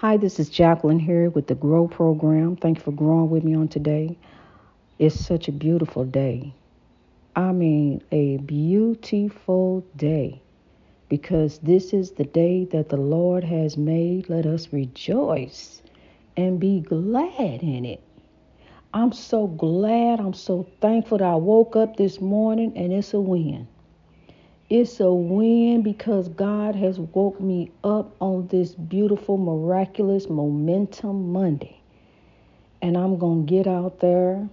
Hi, this is Jacqueline here with the Grow Program. Thank you for growing with me on today. It's such a beautiful day. I mean, a beautiful day because this is the day that the Lord has made. Let us rejoice and be glad in it. I'm so glad, I'm so thankful that I woke up this morning and it's a win. It's a win because God has woke me up on this beautiful, miraculous momentum Monday. And I'm going to get out there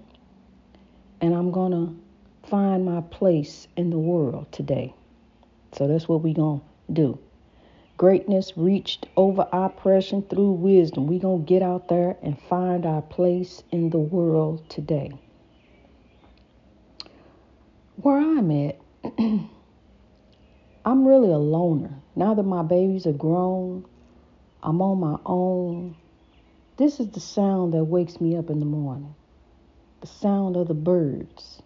and I'm going to find my place in the world today. So that's what we're going to do. Greatness reached over oppression through wisdom. We're going to get out there and find our place in the world today. Where I'm at, I'm really a loner. Now that my babies are grown, I'm on my own. This is the sound that wakes me up in the morning the sound of the birds.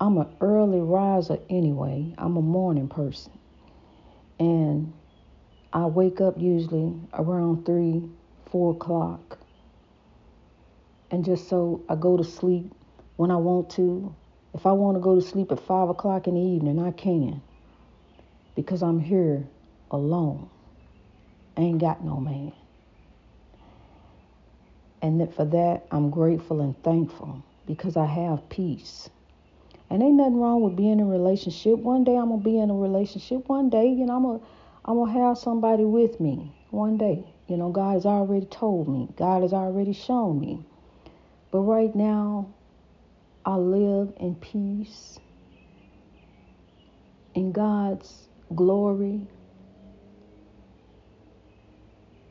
I'm an early riser anyway, I'm a morning person. And I wake up usually around 3, 4 o'clock. And just so I go to sleep when I want to. If I want to go to sleep at 5 o'clock in the evening, I can because I'm here alone. Ain't got no man. And that for that, I'm grateful and thankful because I have peace. And ain't nothing wrong with being in a relationship. One day I'm gonna be in a relationship. One day, you know, I'm gonna I'm gonna have somebody with me. One day, you know, God has already told me. God has already shown me. But right now, I live in peace in God's glory.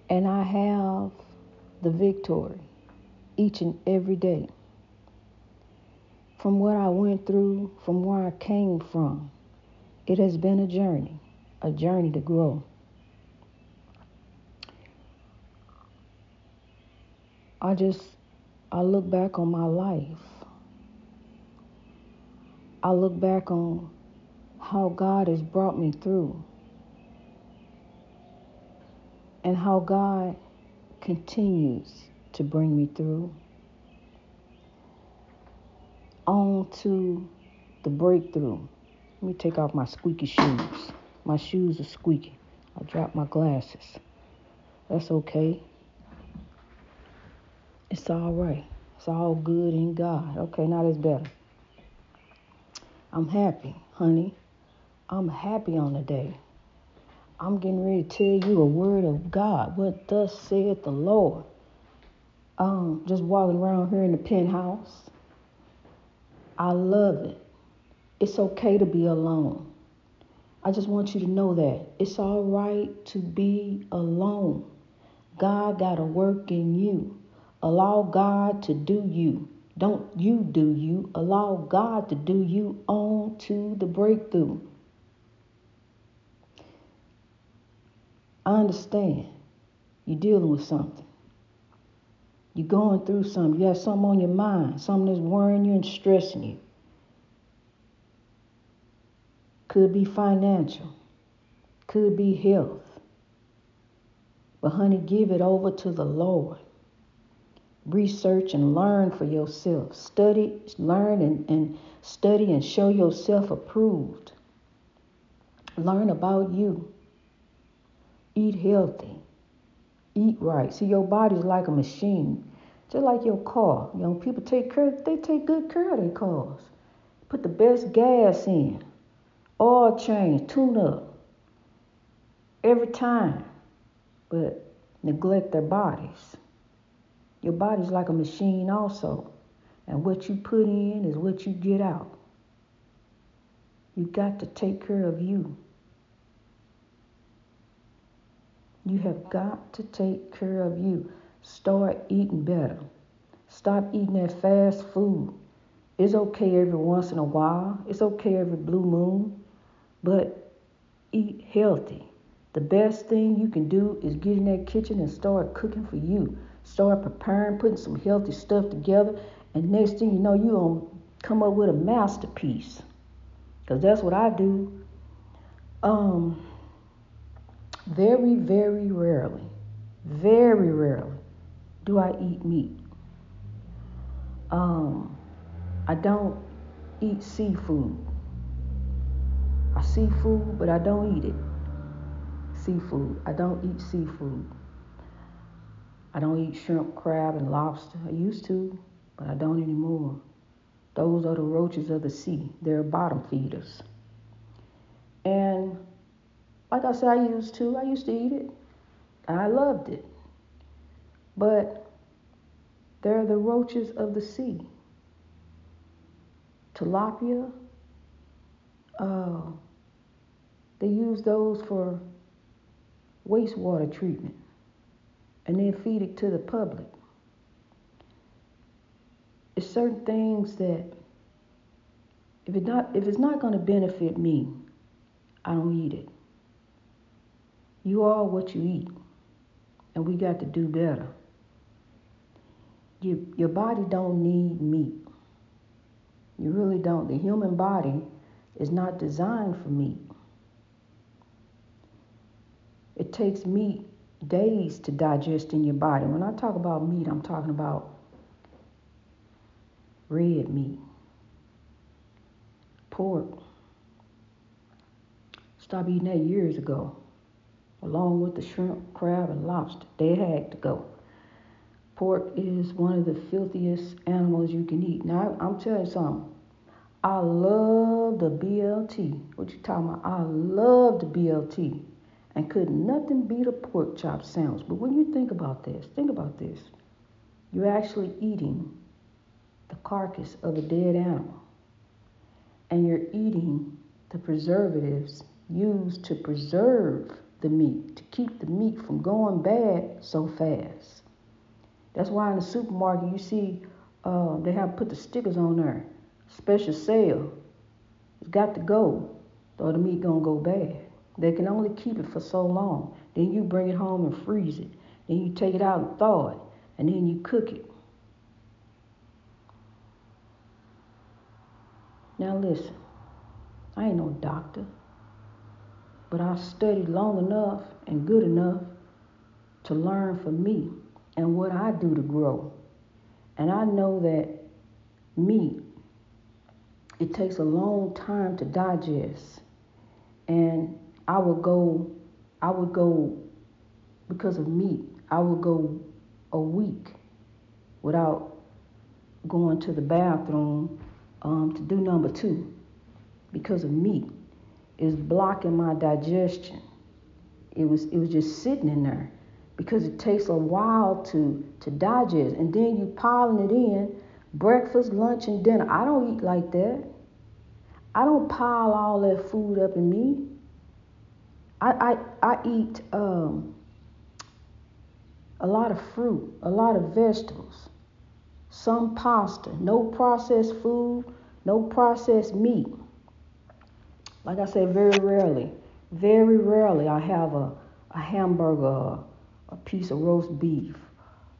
And I have the victory each and every day. From what I went through, from where I came from, it has been a journey, a journey to grow. I just, I look back on my life. I look back on how God has brought me through and how God continues to bring me through on to the breakthrough. Let me take off my squeaky shoes. My shoes are squeaky. I dropped my glasses. That's okay. It's all right. It's all good in God. Okay, now that's better. I'm happy, honey. I'm happy on the day. I'm getting ready to tell you a word of God. What thus saith the Lord. Um, just walking around here in the penthouse. I love it. It's okay to be alone. I just want you to know that. It's all right to be alone. God got to work in you. Allow God to do you. Don't you do you. Allow God to do you on to the breakthrough. I understand you're dealing with something. You're going through something. You have something on your mind, something that's worrying you and stressing you. Could be financial, could be health. But, honey, give it over to the Lord. Research and learn for yourself. Study, learn, and, and study and show yourself approved. Learn about you. Eat healthy. Eat right. See, your body's like a machine, just like your car. You know, people take care. They take good care of their cars. Put the best gas in, oil change, tune up every time, but neglect their bodies. Your body's like a machine, also, and what you put in is what you get out. You got to take care of you. You have got to take care of you. Start eating better. Stop eating that fast food. It's okay every once in a while, it's okay every blue moon, but eat healthy. The best thing you can do is get in that kitchen and start cooking for you. Start preparing, putting some healthy stuff together, and next thing you know, you're going to come up with a masterpiece. Because that's what I do. Um, very, very rarely very rarely do I eat meat. Um, I don't eat seafood. I see food, but I don't eat it. Seafood. I don't eat seafood. I don't eat shrimp, crab, and lobster. I used to, but I don't anymore. Those are the roaches of the sea. They're bottom feeders. And like I said, I used to. I used to eat it. I loved it. But they're the roaches of the sea. Tilapia, uh, they use those for wastewater treatment and then feed it to the public. It's certain things that if it not if it's not going to benefit me, I don't eat it. You are what you eat, and we got to do better. You, your body don't need meat. You really don't. The human body is not designed for meat. It takes meat days to digest in your body. When I talk about meat, I'm talking about red meat, pork. Stop eating that years ago, along with the shrimp, crab, and lobster. They had to go. Pork is one of the filthiest animals you can eat. Now, I'm telling you something. I love the BLT. What you talking about? I love the BLT and could nothing beat a pork chop sandwich. But when you think about this, think about this. You're actually eating the carcass of a dead animal, and you're eating the preservatives used to preserve the meat, to keep the meat from going bad so fast. That's why in the supermarket you see uh, they have put the stickers on there, special sale. It's got to go, or the meat gonna go bad. They can only keep it for so long. Then you bring it home and freeze it. Then you take it out and thaw it. And then you cook it. Now listen, I ain't no doctor, but I've studied long enough and good enough to learn for me and what I do to grow. And I know that meat, it takes a long time to digest. And I would go, I would go because of meat. I would go a week without going to the bathroom um, to do number two because of meat. It's blocking my digestion. It was it was just sitting in there because it takes a while to to digest, and then you piling it in breakfast, lunch, and dinner. I don't eat like that. I don't pile all that food up in me. I, I, I eat um, a lot of fruit, a lot of vegetables, some pasta, no processed food, no processed meat. Like I said, very rarely, very rarely I have a, a hamburger, a piece of roast beef,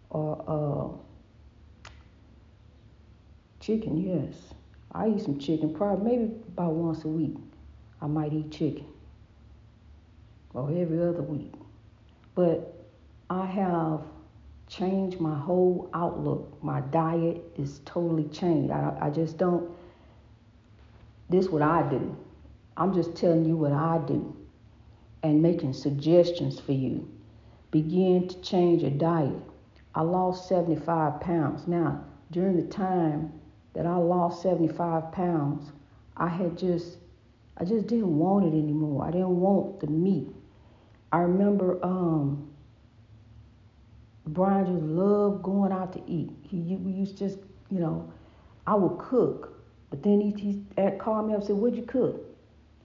or uh, chicken, yes. I eat some chicken, probably maybe about once a week. I might eat chicken or every other week. But I have changed my whole outlook. My diet is totally changed. I, I just don't, this is what I do. I'm just telling you what I do and making suggestions for you. Begin to change your diet. I lost 75 pounds. Now, during the time that I lost 75 pounds, I had just, I just didn't want it anymore. I didn't want the meat. I remember um, Brian just loved going out to eat. He used just, you know, I would cook, but then he he called me up and said, "What'd you cook?"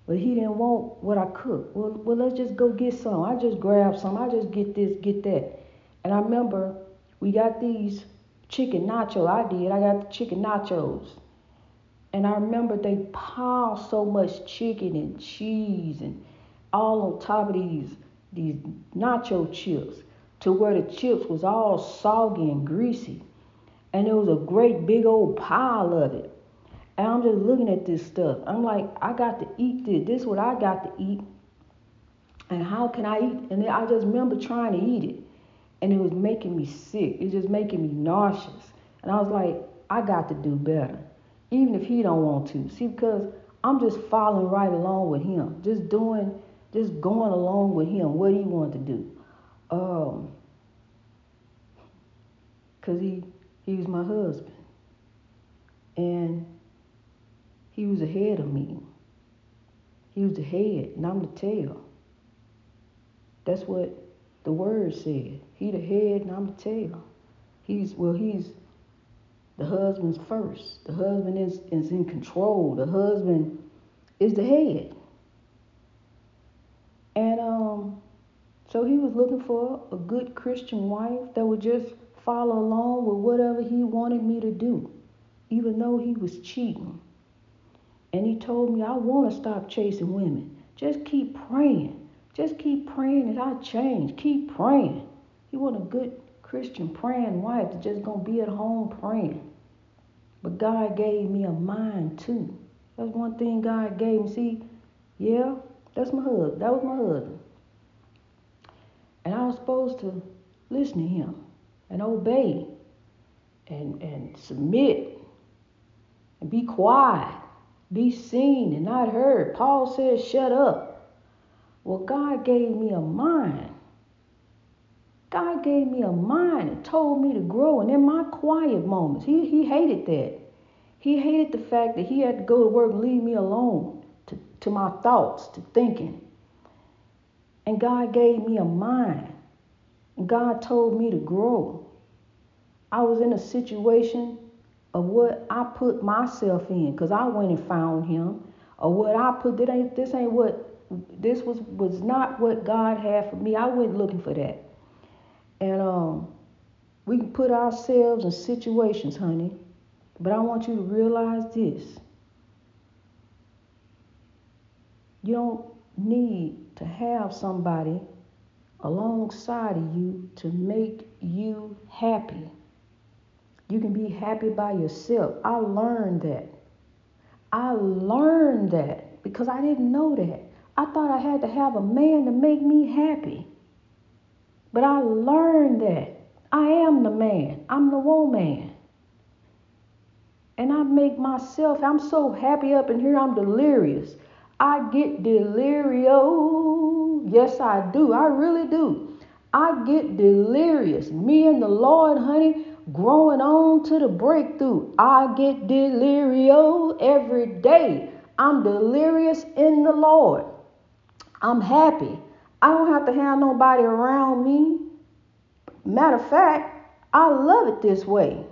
But he didn't want what I cooked. Well, well, let's just go get some. I just grab some. I just get this, get that. And I remember we got these chicken nachos. I did. I got the chicken nachos. And I remember they piled so much chicken and cheese and all on top of these these nacho chips to where the chips was all soggy and greasy. And there was a great big old pile of it. And I'm just looking at this stuff. I'm like, I got to eat this. This is what I got to eat. And how can I eat? And then I just remember trying to eat it. and it was making me sick. It was just making me nauseous. And I was like, I got to do better, even if he don't want to. See, because I'm just following right along with him, just doing, just going along with him. What he wanted to do, um, cause he he was my husband, and he was ahead of me. He was the head, and I'm the tail. That's what the word said. He the head, and I'm the tail. He's well, he's the husband's first. The husband is, is in control. The husband is the head. And um, so he was looking for a good Christian wife that would just follow along with whatever he wanted me to do, even though he was cheating. And he told me, I want to stop chasing women. Just keep praying. Just keep praying that I change. Keep praying. He want a good Christian praying wife that's just going to be at home praying. But God gave me a mind too. That's one thing God gave me. See, yeah, that's my husband. That was my husband. And I was supposed to listen to him and obey and, and submit and be quiet, be seen and not heard. Paul says, shut up. Well, God gave me a mind God gave me a mind and told me to grow. And in my quiet moments, he, he hated that. He hated the fact that he had to go to work and leave me alone to, to my thoughts, to thinking. And God gave me a mind. God told me to grow. I was in a situation of what I put myself in because I went and found him. Or what I put, this ain't, this ain't what, this was, was not what God had for me. I went looking for that. And um, we can put ourselves in situations, honey, but I want you to realize this. You don't need to have somebody alongside of you to make you happy. You can be happy by yourself. I learned that. I learned that because I didn't know that. I thought I had to have a man to make me happy. But I learned that I am the man, I'm the woman. And I make myself, I'm so happy up in here, I'm delirious. I get delirious. Yes, I do. I really do. I get delirious. Me and the Lord, honey, growing on to the breakthrough. I get delirious every day. I'm delirious in the Lord. I'm happy. I don't have to have nobody around me. Matter of fact, I love it this way.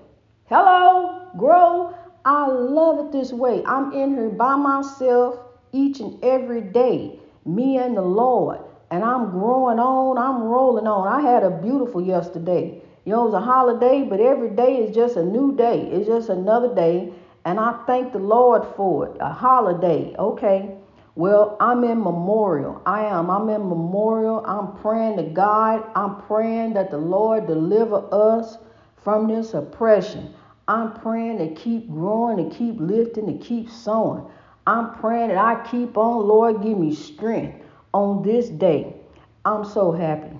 Hello, grow. I love it this way. I'm in here by myself each and every day, me and the Lord. And I'm growing on, I'm rolling on. I had a beautiful yesterday. You know, it was a holiday, but every day is just a new day. It's just another day. And I thank the Lord for it. A holiday, okay? Well, I'm in memorial. I am. I'm in memorial. I'm praying to God. I'm praying that the Lord deliver us from this oppression. I'm praying to keep growing, to keep lifting, to keep sowing. I'm praying that I keep on, Lord, give me strength on this day. I'm so happy.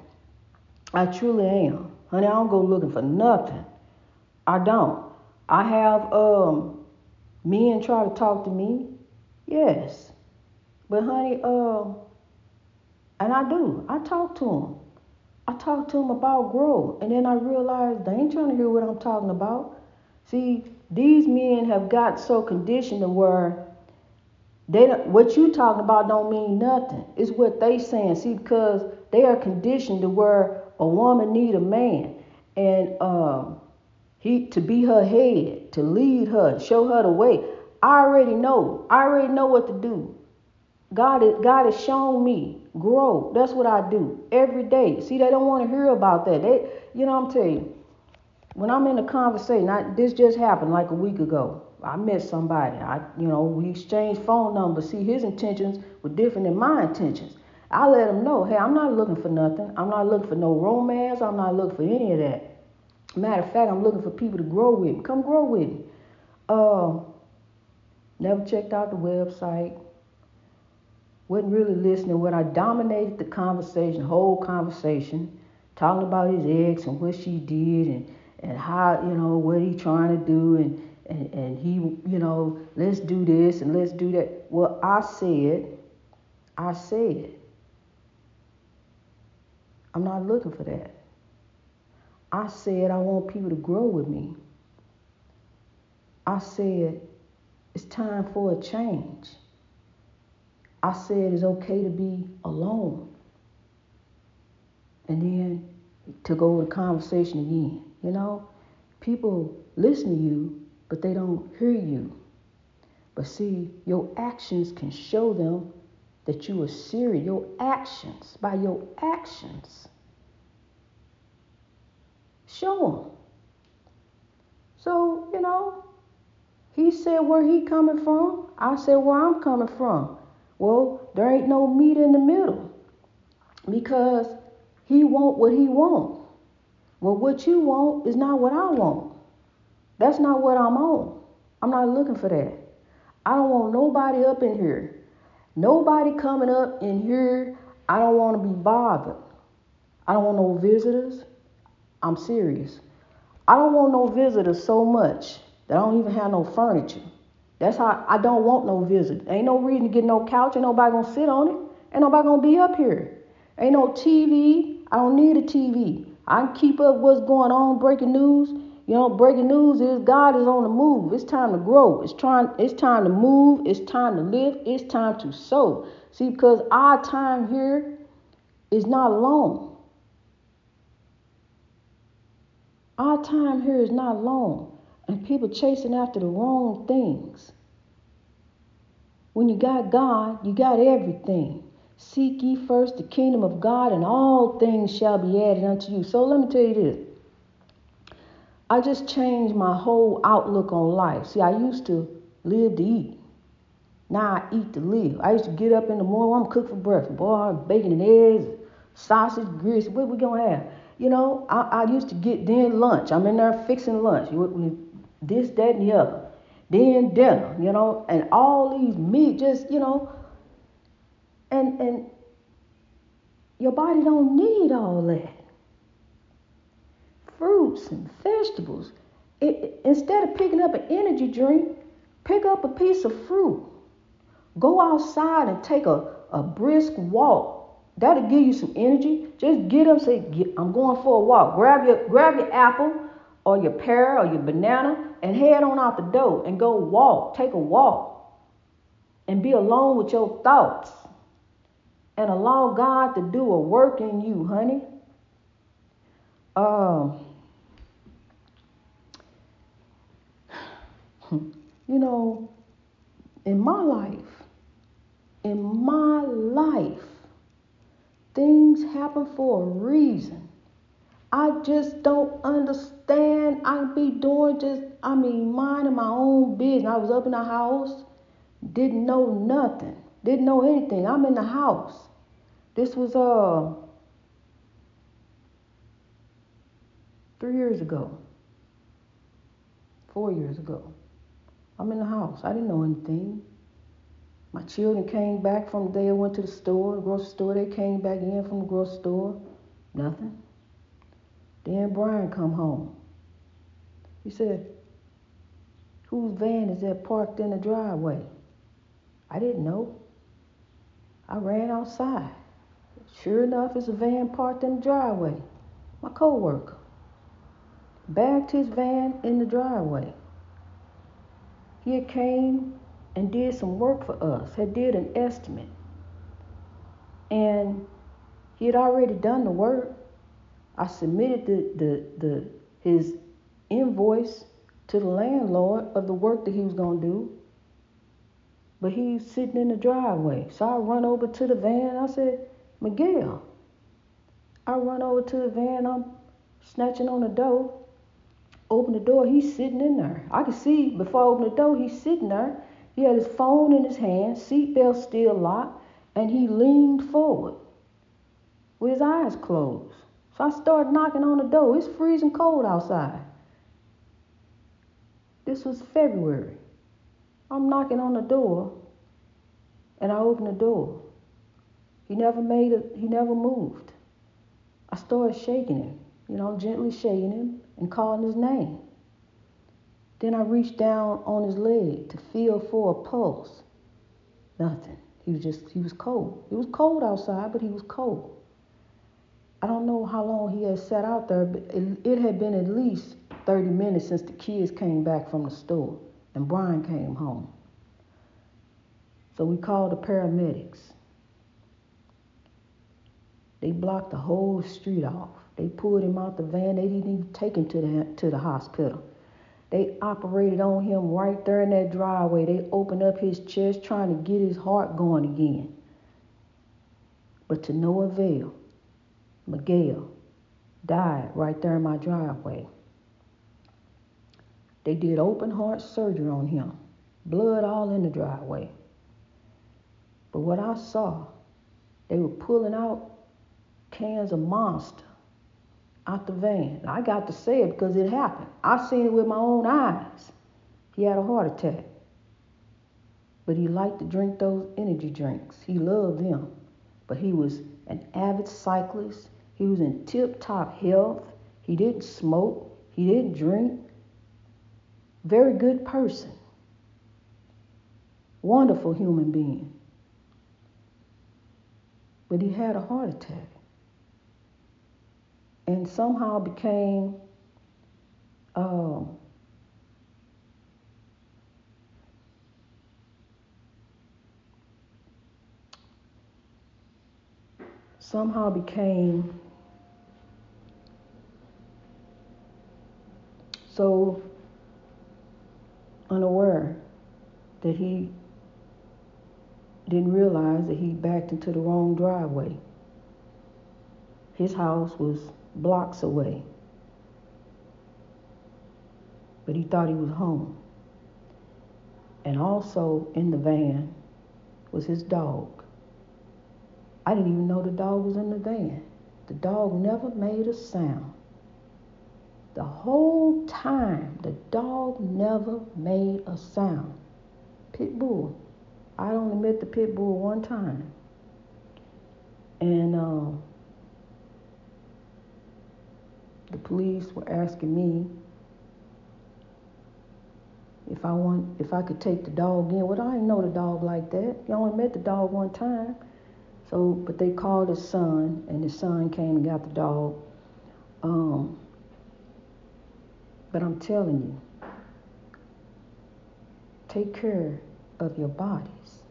I truly am. Honey, I don't go looking for nothing. I don't. I have um men try to talk to me. Yes. But honey, uh, and I do. I talk to them. I talk to them about growth, and then I realize they ain't trying to hear what I'm talking about. See, these men have got so conditioned to where they don't, what you talking about don't mean nothing. It's what they saying. See, because they are conditioned to where a woman need a man, and um, he to be her head, to lead her, show her the way. I already know. I already know what to do. God, God has shown me grow. That's what I do every day. See, they don't want to hear about that. They, you know, I'm telling you, when I'm in a conversation, I, this just happened like a week ago. I met somebody. I, you know, we exchanged phone numbers. See, his intentions were different than my intentions. I let him know, hey, I'm not looking for nothing. I'm not looking for no romance. I'm not looking for any of that. Matter of fact, I'm looking for people to grow with. Come grow with me. Uh, never checked out the website wasn't really listening when I dominated the conversation, whole conversation. talking about his ex and what she did and, and how, you know, what he trying to do and, and, and he, you know, let's do this and let's do that. Well, I said, I said, I'm not looking for that. I said I want people to grow with me. I said it's time for a change. I said it's okay to be alone. And then to go with the conversation again. You know, people listen to you, but they don't hear you. But see, your actions can show them that you are serious. Your actions, by your actions, show them. So, you know, he said where he coming from. I said where I'm coming from. Well, there ain't no meat in the middle because he want what he want. Well, what you want is not what I want. That's not what I'm on. I'm not looking for that. I don't want nobody up in here. Nobody coming up in here. I don't want to be bothered. I don't want no visitors. I'm serious. I don't want no visitors so much that I don't even have no furniture. That's how I don't want no visit. Ain't no reason to get no couch. Ain't nobody gonna sit on it. Ain't nobody gonna be up here. Ain't no TV. I don't need a TV. I can keep up what's going on, breaking news. You know, breaking news is God is on the move. It's time to grow. It's trying. It's time to move. It's time to live. It's time to sow. See, because our time here is not long. Our time here is not long and people chasing after the wrong things. When you got God, you got everything. Seek ye first the kingdom of God, and all things shall be added unto you. So let me tell you this. I just changed my whole outlook on life. See, I used to live to eat. Now I eat to live. I used to get up in the morning, I'm cook for breakfast. Boy, bacon and eggs, sausage, grits, what we gonna have? You know, I, I used to get then lunch. I'm in there fixing lunch this, that, and the other. Then dinner, you know, and all these meat, just, you know, and and your body don't need all that. Fruits and vegetables. It, instead of picking up an energy drink, pick up a piece of fruit. Go outside and take a, a brisk walk. That'll give you some energy. Just get up, say, I'm going for a walk. Grab your grab your apple or your pear or your banana and head on out the door and go walk, take a walk, and be alone with your thoughts and allow God to do a work in you, honey. Um, you know, in my life, in my life, things happen for a reason. I just don't understand. I be doing just, I mean, minding my own business. I was up in the house, didn't know nothing, didn't know anything. I'm in the house. This was uh three years ago, four years ago. I'm in the house. I didn't know anything. My children came back from the day I went to the store, the grocery store. They came back in from the grocery store. Nothing. Then Brian come home. He said, whose van is that parked in the driveway? I didn't know. I ran outside. Sure enough, it's a van parked in the driveway. My coworker bagged his van in the driveway. He had came and did some work for us, had did an estimate. And he had already done the work. I submitted the, the, the, his invoice to the landlord of the work that he was going to do. But he's sitting in the driveway. So I run over to the van. I said, Miguel. I run over to the van. I'm snatching on the door. Open the door. He's sitting in there. I could see before I open the door, he's sitting there. He had his phone in his hand, seatbelt still locked, and he leaned forward with his eyes closed. So I started knocking on the door. It's freezing cold outside. This was February. I'm knocking on the door and I open the door. He never made it, he never moved. I started shaking him, you know, gently shaking him and calling his name. Then I reached down on his leg to feel for a pulse. Nothing. He was just, he was cold. It was cold outside, but he was cold. I don't know how long he had sat out there, but it, it had been at least 30 minutes since the kids came back from the store and Brian came home. So we called the paramedics. They blocked the whole street off. They pulled him out the van. They didn't even take him to the, to the hospital. They operated on him right there in that driveway. They opened up his chest trying to get his heart going again. But to no avail. Miguel died right there in my driveway. They did open heart surgery on him, blood all in the driveway. But what I saw, they were pulling out cans of monster out the van. I got to say it because it happened. I seen it with my own eyes. He had a heart attack. But he liked to drink those energy drinks. He loved them. But he was an avid cyclist. He was in tip top health. He didn't smoke. He didn't drink. Very good person. Wonderful human being. But he had a heart attack. And somehow became um, somehow became so unaware that he didn't realize that he backed into the wrong driveway. His house was blocks away, but he thought he was home. And also in the van was his dog. I didn't even know the dog was in the van. The dog never made a sound. The whole time, the dog never made a sound. Pit bull. I only met the pit bull one time. And uh, the police were asking me if I want, if I could take the dog in. Well, I didn't know the dog like that. You only met the dog one time. So, but they called his son, and his son came and got the dog. Um, but I'm telling you, take care of your bodies.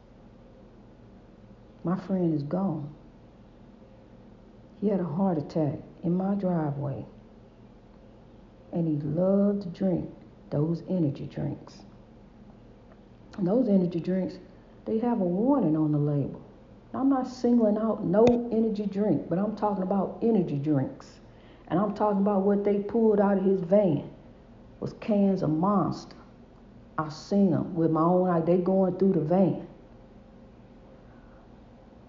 My friend is gone. He had a heart attack in my driveway. And he loved to drink those energy drinks. And those energy drinks, they have a warning on the label. I'm not singling out no energy drink, but I'm talking about energy drinks. And I'm talking about what they pulled out of his van was cans of Monster. I seen them with my own eye. They going through the van.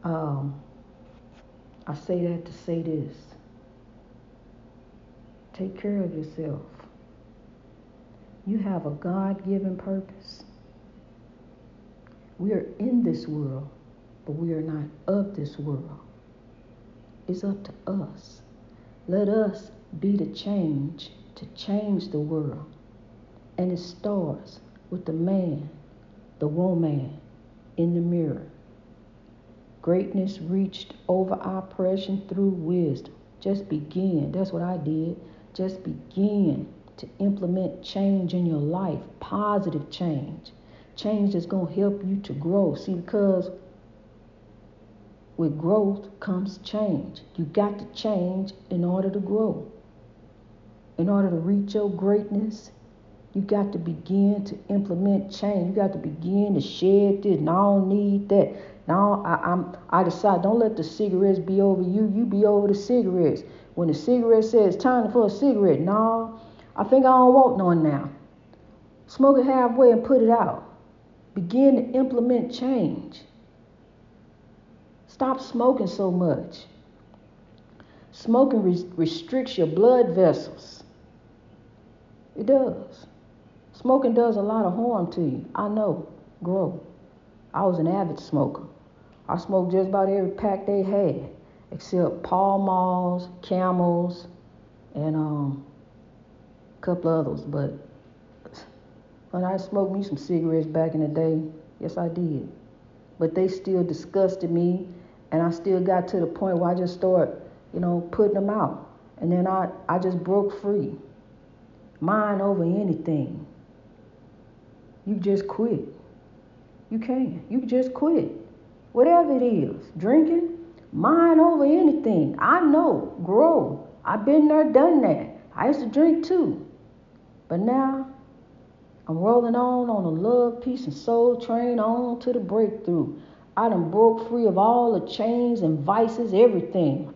Um, I say that to say this. Take care of yourself. You have a God given purpose. We are in this world, but we are not of this world. It's up to us. Let us be the change to change the world. And it starts with the man, the woman in the mirror. Greatness reached over oppression through wisdom. Just begin. That's what I did. Just begin to implement change in your life, positive change. Change that's going to help you to grow. See, because with growth comes change. You got to change in order to grow in order to reach your greatness, you got to begin to implement change. You got to begin to shed this. and I don't need that. Now I, am I decide don't let the cigarettes be over you. You be over the cigarettes. When the cigarette says time for a cigarette, no, I think I don't want none now. Smoke it halfway and put it out. Begin to implement change. Stop smoking so much. Smoking res- restricts your blood vessels. It does. Smoking does a lot of harm to you. I know. Grow. I was an avid smoker. I smoked just about every pack they had. except Pall Malls, Camels, and um, a couple others. But when I smoked me some cigarettes back in the day, yes, I did. But they still disgusted me, and I still got to the point where I just started, you know, putting them out. And then I, I just broke free. Mind over anything. You just quit. You can. You just quit. Whatever it is, drinking, mind over anything. I know, grow. I've been there, done that. I used to drink too. But now I'm rolling on on a love, peace, and soul train on to the breakthrough. I done broke free of all the chains and vices, everything.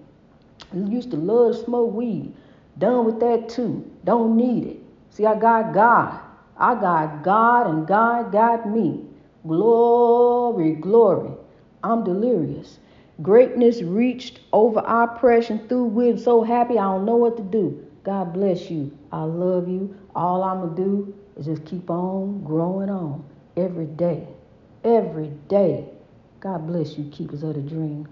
I used to love to smoke weed. Done with that too. Don't need it. See, I got God. I got God and God got me. Glory, glory. I'm delirious. Greatness reached over our oppression through with so happy I don't know what to do. God bless you. I love you. All I'm going to do is just keep on growing on every day. Every day. God bless you, keepers of the dream.